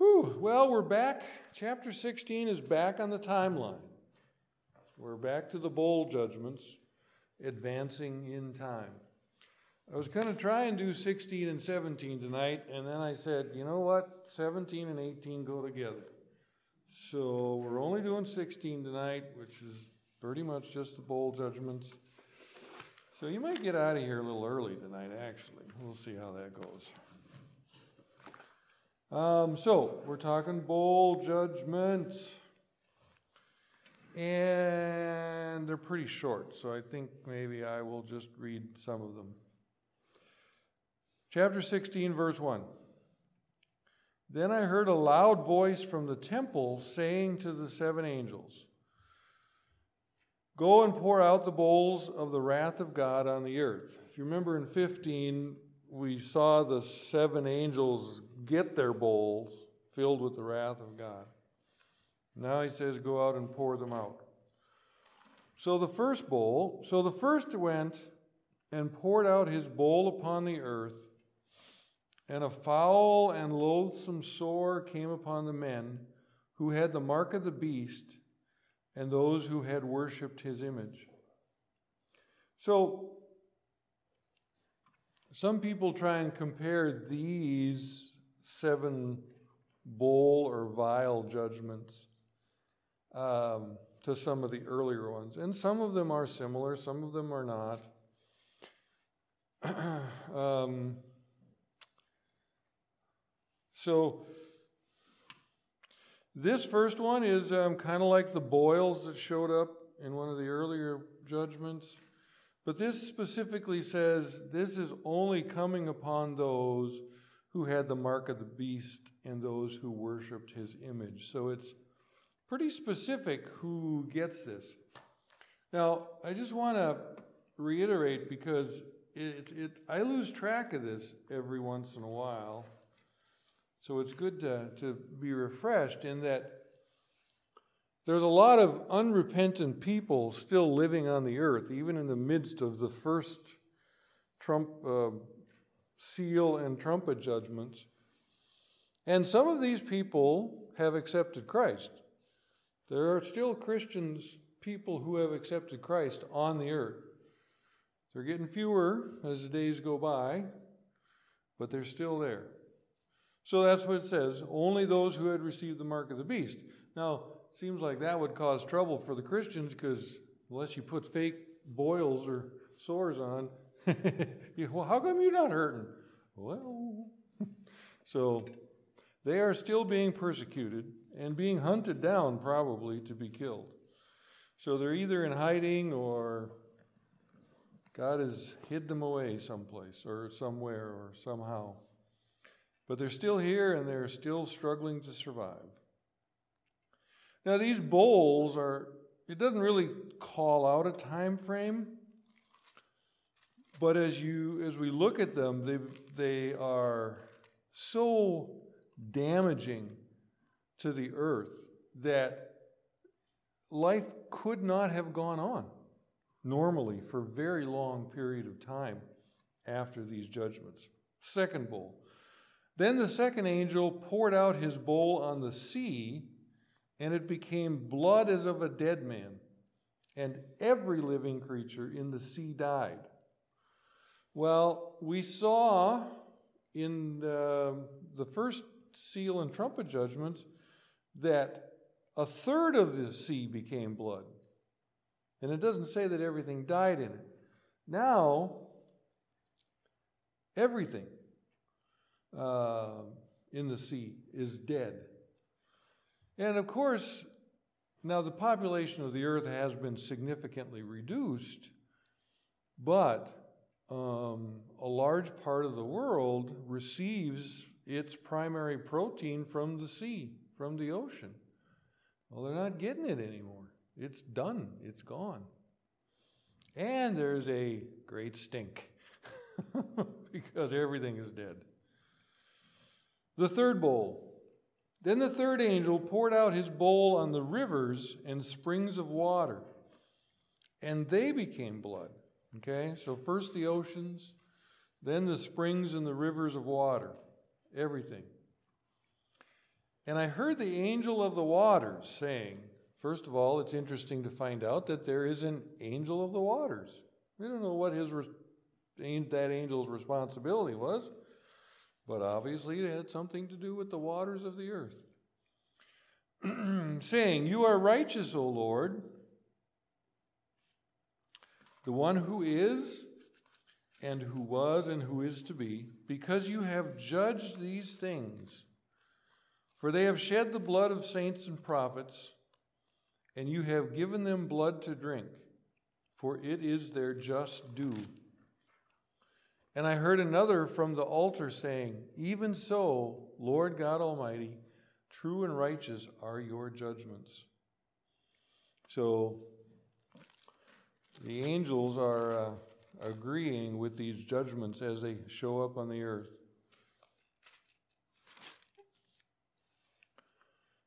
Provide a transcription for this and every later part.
Whew, well, we're back. Chapter 16 is back on the timeline. We're back to the bowl judgments, advancing in time. I was going to try and do 16 and 17 tonight, and then I said, you know what? 17 and 18 go together. So we're only doing 16 tonight, which is pretty much just the bowl judgments. So you might get out of here a little early tonight, actually. We'll see how that goes. Um, so we're talking bowl judgments. And they're pretty short, so I think maybe I will just read some of them. Chapter 16, verse 1. Then I heard a loud voice from the temple saying to the seven angels, Go and pour out the bowls of the wrath of God on the earth. If you remember in 15, we saw the seven angels get their bowls filled with the wrath of God. Now he says, Go out and pour them out. So the first bowl, so the first went and poured out his bowl upon the earth and a foul and loathsome sore came upon the men who had the mark of the beast and those who had worshipped his image. So, some people try and compare these seven bowl or vial judgments um, to some of the earlier ones. And some of them are similar, some of them are not. um, so, this first one is um, kind of like the boils that showed up in one of the earlier judgments. But this specifically says this is only coming upon those who had the mark of the beast and those who worshiped his image. So it's pretty specific who gets this. Now, I just want to reiterate because it, it, I lose track of this every once in a while. So it's good to, to be refreshed in that there's a lot of unrepentant people still living on the earth, even in the midst of the first trump uh, seal and trumpet judgments. And some of these people have accepted Christ. There are still Christians, people who have accepted Christ on the earth. They're getting fewer as the days go by, but they're still there. So that's what it says only those who had received the mark of the beast. Now, it seems like that would cause trouble for the Christians because unless you put fake boils or sores on, well, how come you're not hurting? Well, so they are still being persecuted and being hunted down, probably, to be killed. So they're either in hiding or God has hid them away someplace or somewhere or somehow. But they're still here and they're still struggling to survive. Now, these bowls are, it doesn't really call out a time frame, but as you as we look at them, they, they are so damaging to the earth that life could not have gone on normally for a very long period of time after these judgments. Second bowl. Then the second angel poured out his bowl on the sea, and it became blood as of a dead man, and every living creature in the sea died. Well, we saw in the, the first seal and trumpet judgments that a third of the sea became blood. And it doesn't say that everything died in it. Now, everything uh, in the sea is dead. And of course, now the population of the earth has been significantly reduced, but um, a large part of the world receives its primary protein from the sea, from the ocean. Well, they're not getting it anymore. It's done, it's gone. And there's a great stink because everything is dead. The third bowl. Then the third angel poured out his bowl on the rivers and springs of water, and they became blood. Okay, so first the oceans, then the springs and the rivers of water, everything. And I heard the angel of the waters saying, First of all, it's interesting to find out that there is an angel of the waters. We don't know what his that angel's responsibility was, but obviously it had something to do with the waters of the earth. saying, You are righteous, O Lord, the one who is, and who was, and who is to be, because you have judged these things. For they have shed the blood of saints and prophets, and you have given them blood to drink, for it is their just due. And I heard another from the altar saying, Even so, Lord God Almighty, true and righteous are your judgments. So the angels are uh, agreeing with these judgments as they show up on the earth.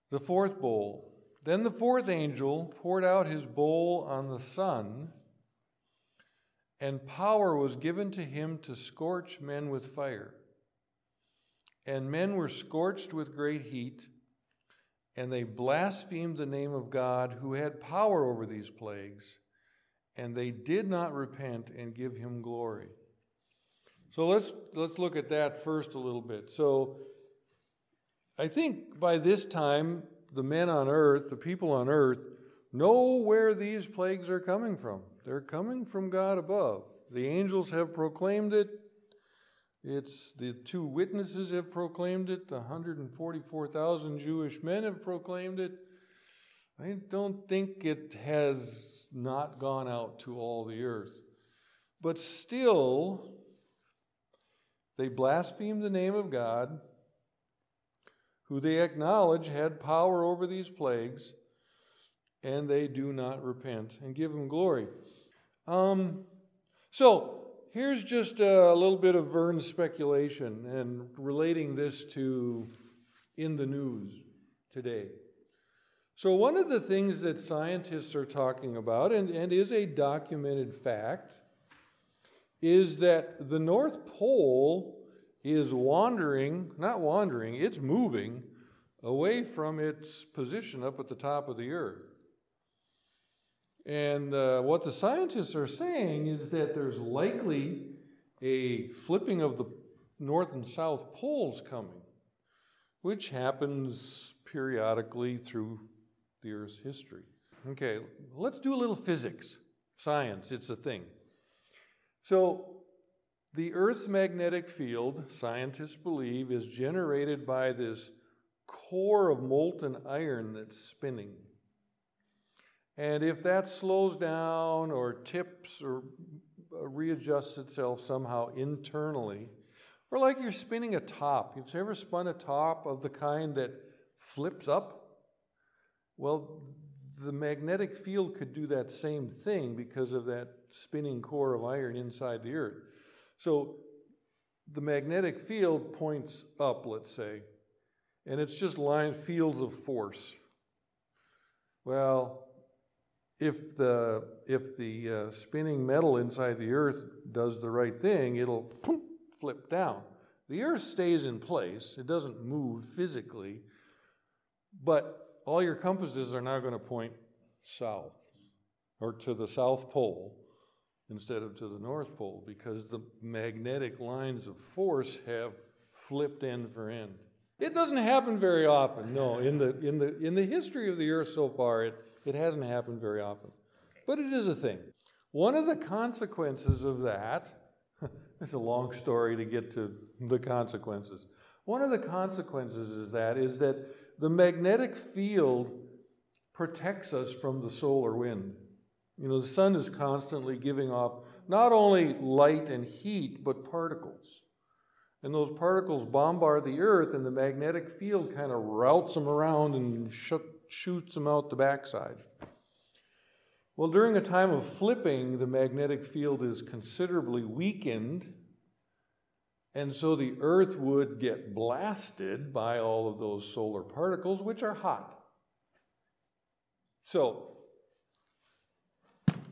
The fourth bowl. Then the fourth angel poured out his bowl on the sun, and power was given to him to scorch men with fire. And men were scorched with great heat, and they blasphemed the name of God who had power over these plagues, and they did not repent and give him glory. So let's let's look at that first a little bit. So I think by this time, the men on earth, the people on earth, know where these plagues are coming from. They're coming from God above. The angels have proclaimed it. It's the two witnesses have proclaimed it. The 144,000 Jewish men have proclaimed it. I don't think it has not gone out to all the earth. But still, they blaspheme the name of God who they acknowledge had power over these plagues, and they do not repent and give him glory. Um, so here's just a little bit of Vern's speculation and relating this to in the news today. So, one of the things that scientists are talking about, and, and is a documented fact, is that the North Pole is wandering, not wandering, it's moving away from its position up at the top of the earth. And uh, what the scientists are saying is that there's likely a flipping of the north and south poles coming, which happens periodically through the Earth's history. Okay, let's do a little physics, science, it's a thing. So, the Earth's magnetic field, scientists believe, is generated by this core of molten iron that's spinning. And if that slows down or tips or readjusts itself somehow internally, or like you're spinning a top, you've ever spun a top of the kind that flips up? Well, the magnetic field could do that same thing because of that spinning core of iron inside the earth. So the magnetic field points up, let's say, and it's just line fields of force. Well, if the if the uh, spinning metal inside the Earth does the right thing, it'll flip down. The Earth stays in place; it doesn't move physically, but all your compasses are now going to point south or to the South Pole instead of to the North Pole because the magnetic lines of force have flipped end for end. It doesn't happen very often, no. In the, in the, in the history of the earth so far, it, it hasn't happened very often. But it is a thing. One of the consequences of that, it's a long story to get to the consequences. One of the consequences is that is that the magnetic field protects us from the solar wind. You know, the sun is constantly giving off not only light and heat, but particles. And those particles bombard the earth, and the magnetic field kind of routes them around and sh- shoots them out the backside. Well, during a time of flipping, the magnetic field is considerably weakened, and so the earth would get blasted by all of those solar particles, which are hot. So,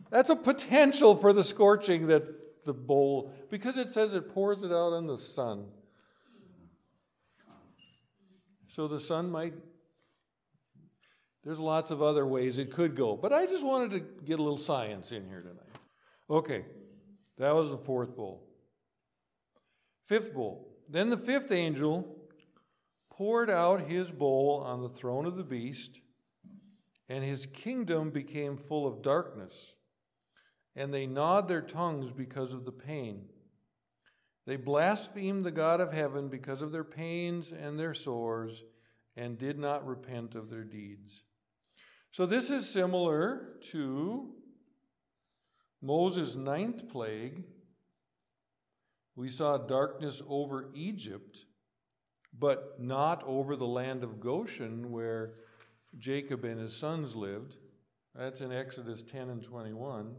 that's a potential for the scorching that the bowl, because it says it pours it out on the sun. So the sun might, there's lots of other ways it could go. But I just wanted to get a little science in here tonight. Okay, that was the fourth bowl. Fifth bowl. Then the fifth angel poured out his bowl on the throne of the beast, and his kingdom became full of darkness. And they gnawed their tongues because of the pain. They blasphemed the God of heaven because of their pains and their sores, and did not repent of their deeds. So, this is similar to Moses' ninth plague. We saw darkness over Egypt, but not over the land of Goshen where Jacob and his sons lived. That's in Exodus 10 and 21.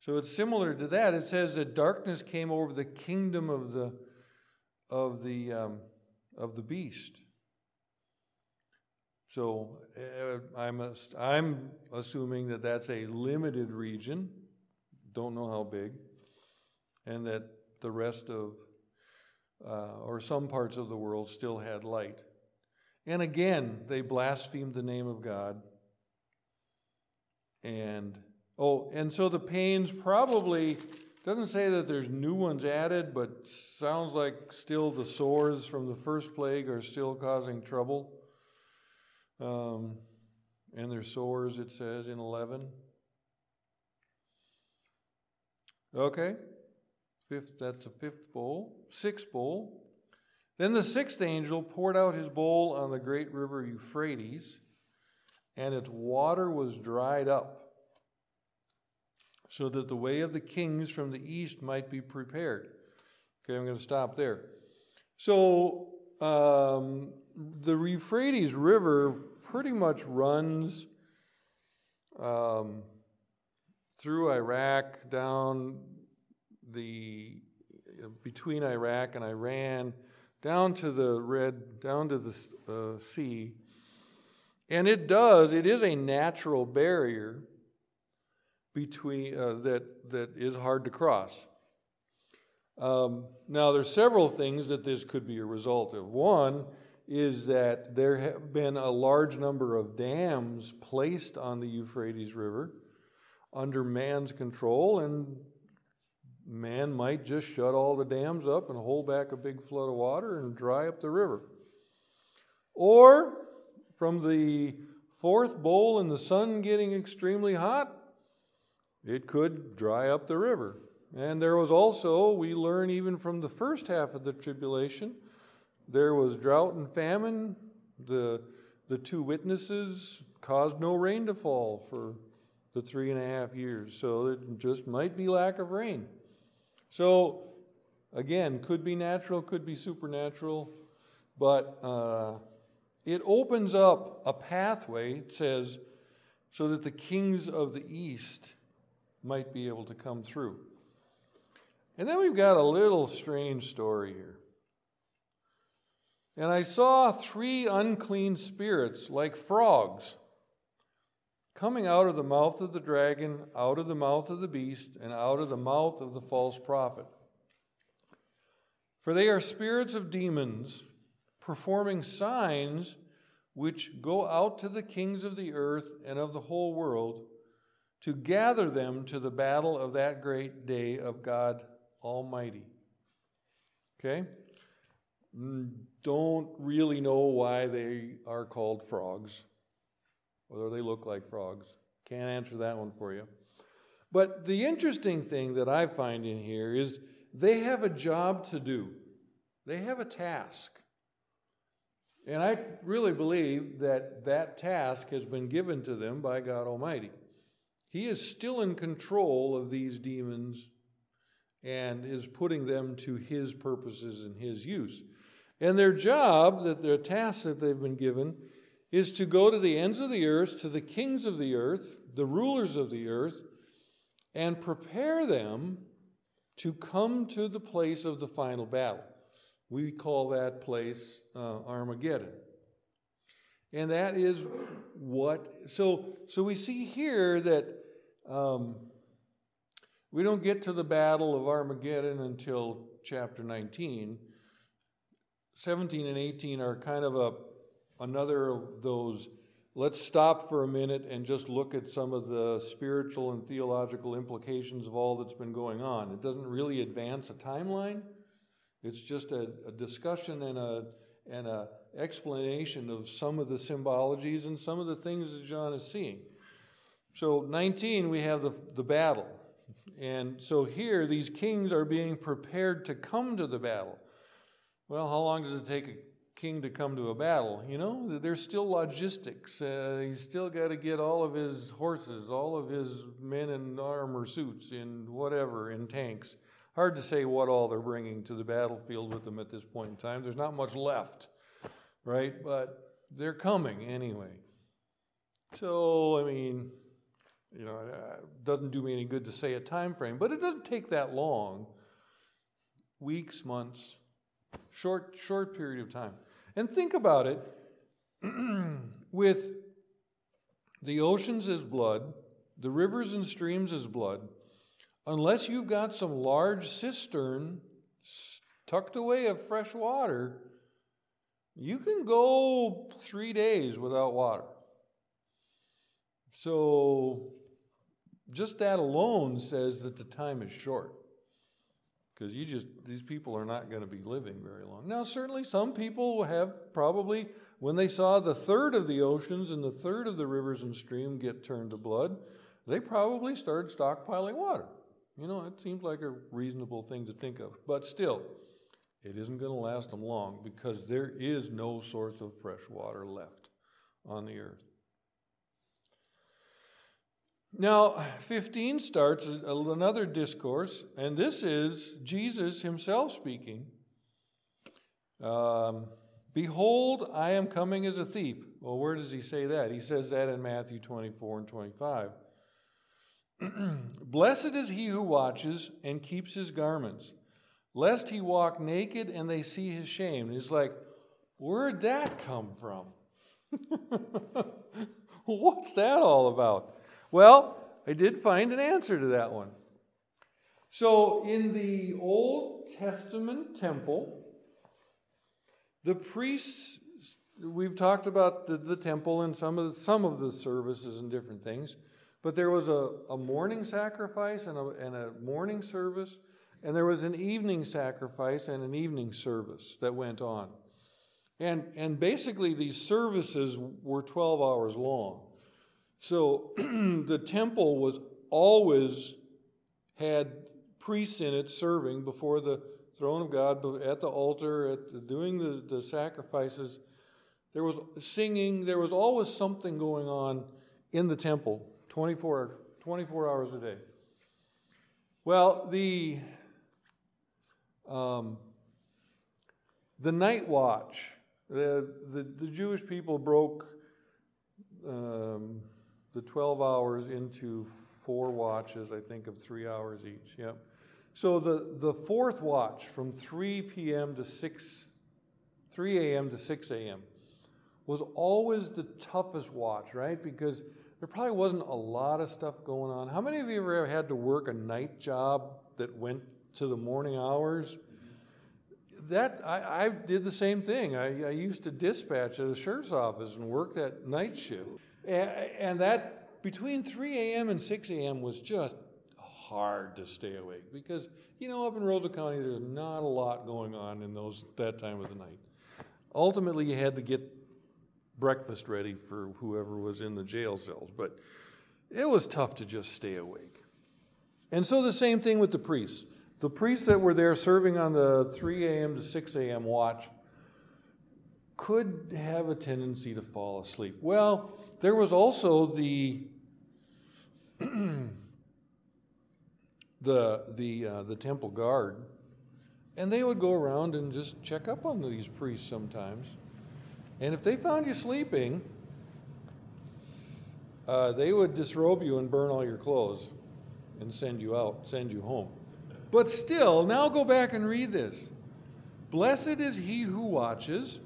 So it's similar to that. It says that darkness came over the kingdom of the of the um, of the beast. So uh, I'm I'm assuming that that's a limited region. Don't know how big, and that the rest of uh, or some parts of the world still had light. And again, they blasphemed the name of God. And oh, and so the pains probably doesn't say that there's new ones added, but sounds like still the sores from the first plague are still causing trouble. Um, and their sores, it says in 11. Okay, fifth, that's a fifth bowl. Sixth bowl. Then the sixth angel poured out his bowl on the great river Euphrates, and its water was dried up, so that the way of the kings from the east might be prepared. Okay, I'm going to stop there. So, um, the Euphrates River pretty much runs um, through Iraq, down the between Iraq and Iran, down to the Red, down to the uh, sea, and it does. It is a natural barrier between uh, that that is hard to cross. Um, now, there's several things that this could be a result of. One is that there have been a large number of dams placed on the Euphrates River under man's control, and man might just shut all the dams up and hold back a big flood of water and dry up the river. Or from the fourth bowl and the sun getting extremely hot, it could dry up the river. And there was also, we learn even from the first half of the tribulation, there was drought and famine. The, the two witnesses caused no rain to fall for the three and a half years. So it just might be lack of rain. So again, could be natural, could be supernatural, but uh, it opens up a pathway, it says, so that the kings of the east might be able to come through. And then we've got a little strange story here. And I saw three unclean spirits like frogs coming out of the mouth of the dragon, out of the mouth of the beast, and out of the mouth of the false prophet. For they are spirits of demons, performing signs which go out to the kings of the earth and of the whole world to gather them to the battle of that great day of God Almighty. Okay? Mm, don't really know why they are called frogs whether they look like frogs. Can't answer that one for you. But the interesting thing that I find in here is they have a job to do, they have a task. And I really believe that that task has been given to them by God Almighty. He is still in control of these demons and is putting them to His purposes and His use. And their job, that their task that they've been given, is to go to the ends of the earth, to the kings of the earth, the rulers of the earth, and prepare them to come to the place of the final battle. We call that place uh, Armageddon. And that is what, so, so we see here that um, we don't get to the battle of Armageddon until chapter 19. 17 and 18 are kind of a another of those let's stop for a minute and just look at some of the spiritual and theological implications of all that's been going on. It doesn't really advance a timeline. It's just a, a discussion and a and a explanation of some of the symbologies and some of the things that John is seeing. So 19 we have the the battle. And so here these kings are being prepared to come to the battle. Well, how long does it take king to come to a battle. You know, there's still logistics. Uh, he's still got to get all of his horses, all of his men in armor suits, in whatever, in tanks. Hard to say what all they're bringing to the battlefield with them at this point in time. There's not much left, right? But they're coming anyway. So, I mean, you know, it uh, doesn't do me any good to say a time frame, but it doesn't take that long. Weeks, months, short, short period of time. And think about it with the oceans as blood, the rivers and streams as blood, unless you've got some large cistern tucked away of fresh water, you can go three days without water. So, just that alone says that the time is short because you just these people are not going to be living very long. Now, certainly, some people have probably when they saw the third of the oceans and the third of the rivers and stream get turned to blood, they probably started stockpiling water. You know, it seems like a reasonable thing to think of, but still, it isn't going to last them long because there is no source of fresh water left on the earth. Now, 15 starts another discourse, and this is Jesus himself speaking. Um, Behold, I am coming as a thief. Well, where does he say that? He says that in Matthew 24 and 25. Blessed is he who watches and keeps his garments, lest he walk naked and they see his shame. And he's like, Where'd that come from? What's that all about? Well, I did find an answer to that one. So, in the Old Testament temple, the priests, we've talked about the, the temple and some of the, some of the services and different things, but there was a, a morning sacrifice and a, and a morning service, and there was an evening sacrifice and an evening service that went on. And, and basically, these services were 12 hours long. So the temple was always had priests in it serving before the throne of God, at the altar, at the, doing the, the sacrifices. There was singing, there was always something going on in the temple 24, 24 hours a day. Well, the, um, the night watch, the, the, the Jewish people broke um, the 12 hours into four watches, I think, of three hours each. Yep. So the, the fourth watch from 3 p.m. to 6, 3 a.m. to 6 a.m. was always the toughest watch, right? Because there probably wasn't a lot of stuff going on. How many of you ever had to work a night job that went to the morning hours? That I, I did the same thing. I, I used to dispatch at a sheriff's office and work that night shift. And that between 3 a.m. and 6 a.m. was just hard to stay awake because, you know, up in Roseau County, there's not a lot going on in those that time of the night. Ultimately, you had to get breakfast ready for whoever was in the jail cells, but it was tough to just stay awake. And so the same thing with the priests. The priests that were there serving on the 3 a.m. to 6 a.m. watch could have a tendency to fall asleep. Well, there was also the the the uh, the temple guard, and they would go around and just check up on these priests sometimes. And if they found you sleeping, uh, they would disrobe you and burn all your clothes and send you out, send you home. But still, now go back and read this. Blessed is he who watches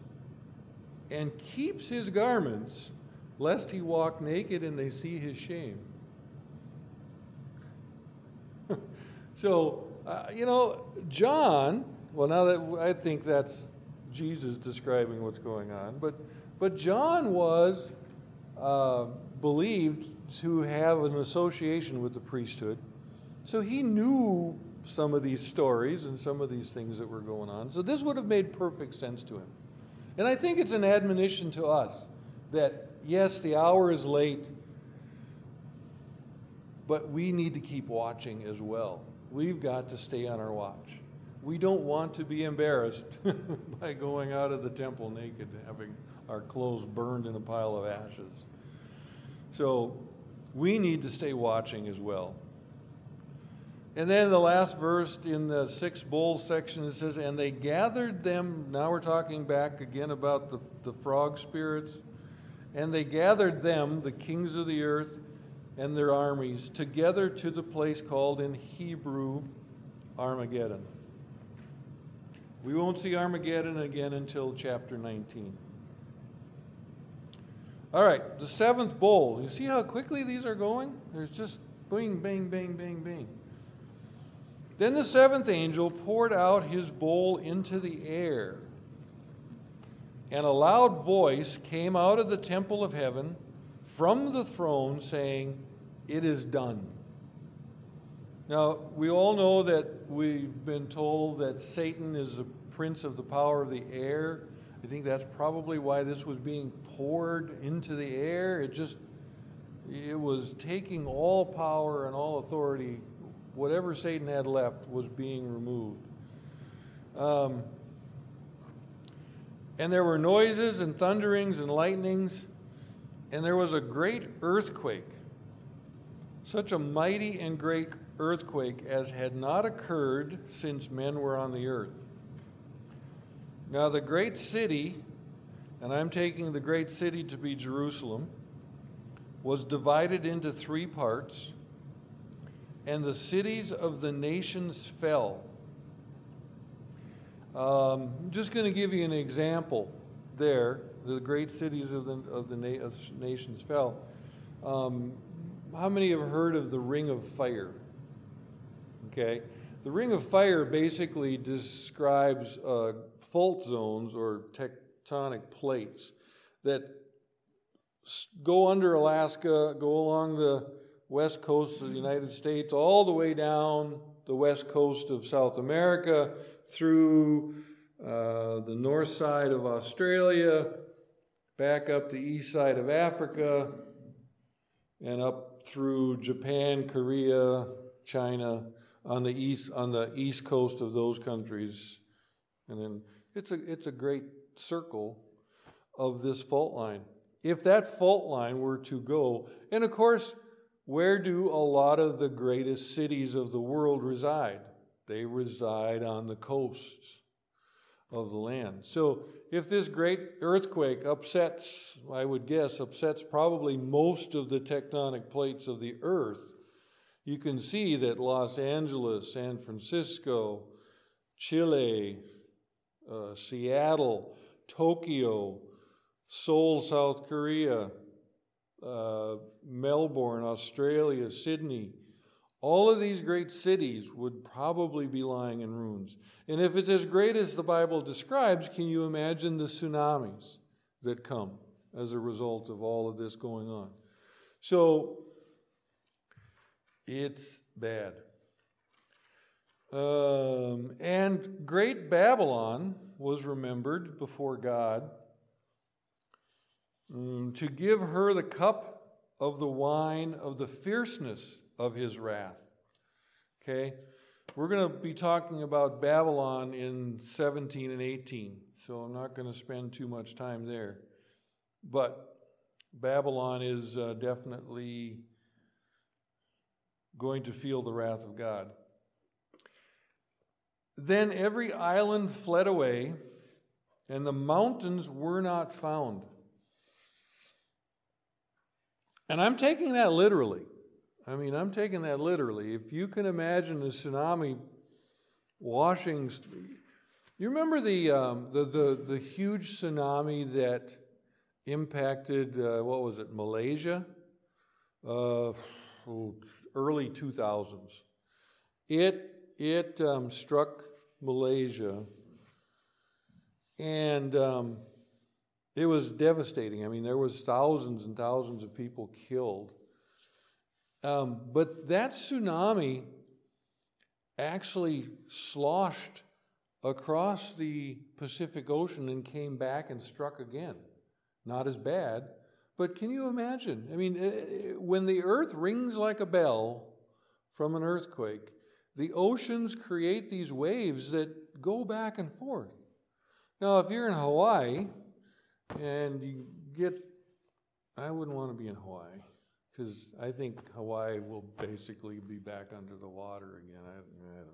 and keeps his garments, lest he walk naked and they see his shame. so, uh, you know, John, well, now that I think that's Jesus describing what's going on. But, but John was uh, believed to have an association with the priesthood. So he knew some of these stories and some of these things that were going on. So this would have made perfect sense to him. And I think it's an admonition to us that, yes, the hour is late, but we need to keep watching as well. We've got to stay on our watch. We don't want to be embarrassed by going out of the temple naked, having our clothes burned in a pile of ashes. So we need to stay watching as well. And then the last verse in the six bowl section it says, And they gathered them. Now we're talking back again about the, the frog spirits. And they gathered them, the kings of the earth, and their armies, together to the place called in Hebrew Armageddon. We won't see Armageddon again until chapter 19. All right, the seventh bowl. You see how quickly these are going? There's just bing, bing, bing, bing, bing. Then the seventh angel poured out his bowl into the air, and a loud voice came out of the temple of heaven from the throne saying, It is done. Now, we all know that we've been told that Satan is the prince of the power of the air. I think that's probably why this was being poured into the air. It just, it was taking all power and all authority whatever Satan had left was being removed. Um, and there were noises and thunderings and lightnings, and there was a great earthquake, such a mighty and great earthquake as had not occurred since men were on the earth. Now, the great city, and I'm taking the great city to be Jerusalem, was divided into three parts and the cities of the nations fell. Um, I'm just going to give you an example there. The great cities of the, of the na- of nations fell. Um, how many have heard of the Ring of Fire? Okay. The Ring of Fire basically describes uh, fault zones or tectonic plates that go under Alaska, go along the west coast of the United States, all the way down the west coast of South America, through uh, the north side of Australia, back up the east side of Africa, and up through Japan, Korea, China, on the east on the east coast of those countries, and then it's a it's a great circle of this fault line. If that fault line were to go, and of course where do a lot of the greatest cities of the world reside? They reside on the coasts of the land. So, if this great earthquake upsets, I would guess, upsets probably most of the tectonic plates of the earth, you can see that Los Angeles, San Francisco, Chile, uh, Seattle, Tokyo, Seoul, South Korea, uh, Melbourne, Australia, Sydney, all of these great cities would probably be lying in ruins. And if it's as great as the Bible describes, can you imagine the tsunamis that come as a result of all of this going on? So it's bad. Um, and great Babylon was remembered before God um, to give her the cup of the wine of the fierceness of his wrath. Okay? We're going to be talking about Babylon in 17 and 18, so I'm not going to spend too much time there. But Babylon is uh, definitely going to feel the wrath of God. Then every island fled away, and the mountains were not found. And I'm taking that literally. I mean, I'm taking that literally. If you can imagine a tsunami washing, you remember the um, the, the the huge tsunami that impacted uh, what was it, Malaysia, uh, early 2000s. It it um, struck Malaysia, And um, it was devastating. I mean, there was thousands and thousands of people killed. Um, but that tsunami actually sloshed across the Pacific Ocean and came back and struck again. Not as bad, but can you imagine? I mean, eh, eh, when the earth rings like a bell from an earthquake, the oceans create these waves that go back and forth. Now, if you're in Hawaii and you get, I wouldn't want to be in Hawaii because I think Hawaii will basically be back under the water again. I, I don't know.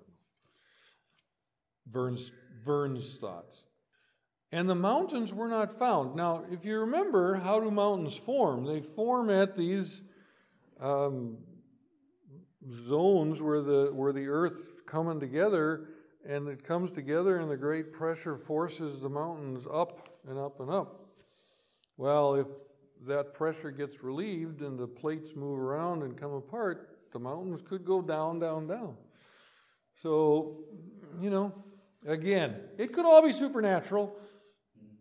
Vern's, Vern's thoughts. And the mountains were not found. Now, if you remember, how do mountains form? They form at these um, zones where the, where the earth coming together, and it comes together, and the great pressure forces the mountains up and up and up. Well, if that pressure gets relieved and the plates move around and come apart, the mountains could go down, down, down. So, you know, again, it could all be supernatural,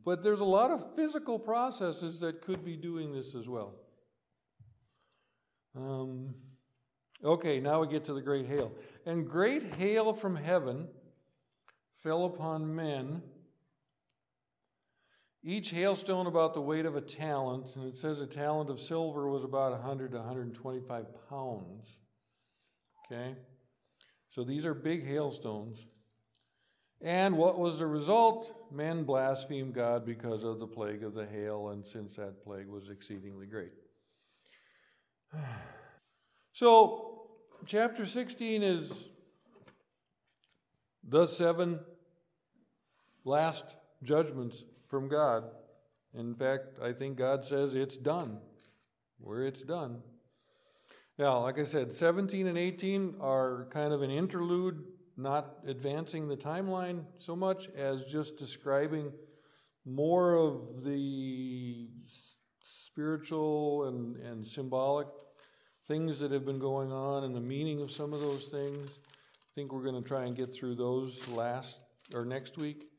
but there's a lot of physical processes that could be doing this as well. Um, okay, now we get to the great hail. And great hail from heaven fell upon men each hailstone about the weight of a talent, and it says a talent of silver was about 100 to 125 pounds. Okay? So these are big hailstones. And what was the result? Men blasphemed God because of the plague of the hail, and since that plague was exceedingly great. So, chapter 16 is the seven last judgments from God. In fact, I think God says it's done, where it's done. Now, like I said, 17 and 18 are kind of an interlude, not advancing the timeline so much as just describing more of the spiritual and, and symbolic things that have been going on and the meaning of some of those things. I think we're going to try and get through those last or next week.